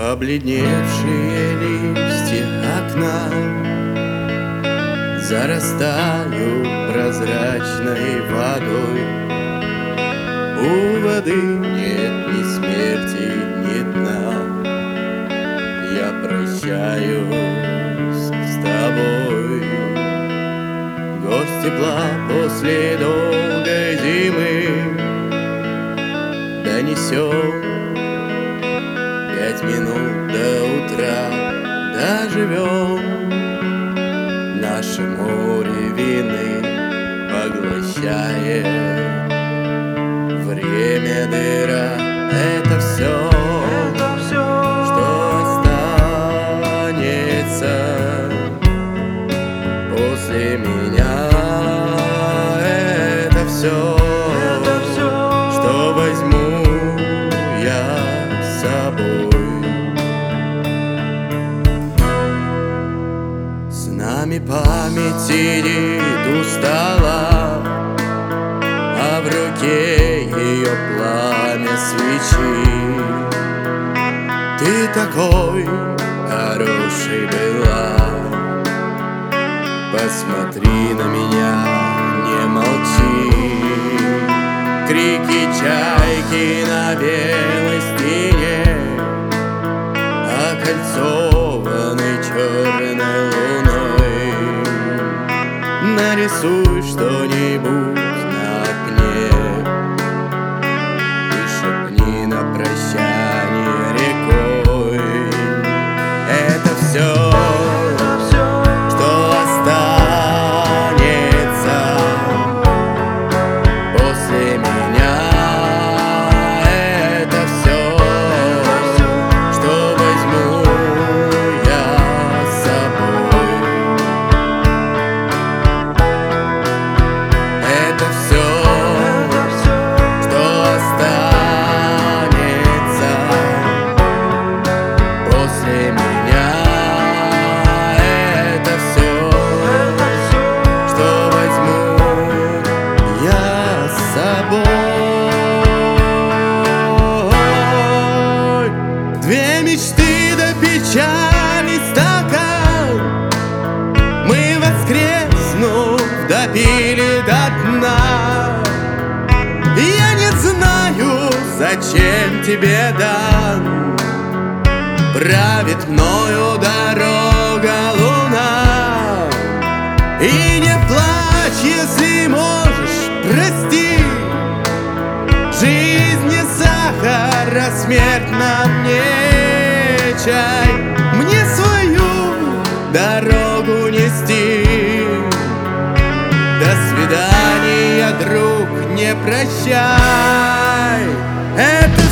Побледневшие листья окна Зарастают прозрачной водой. У воды нет ни смерти, ни дна. Я прощаюсь с тобой. Гость тепла после долгой зимы Донесет Пять минут до утра доживем. Наше море вины поглощает Время дыра — память сидит устала, а в руке ее пламя свечи. Ты такой хороший была, посмотри на меня, не молчи. Крики чайки на белой стене Окольцованной Нарисуй что-нибудь мечты до печали стакан. Мы воскреснув допили до дна. Я не знаю, зачем тебе дан. Правит мною дорога луна. И не плачь, если можешь, прости. Жизнь не сахар, а смерть на мне До свидания, друг, не прощай. Это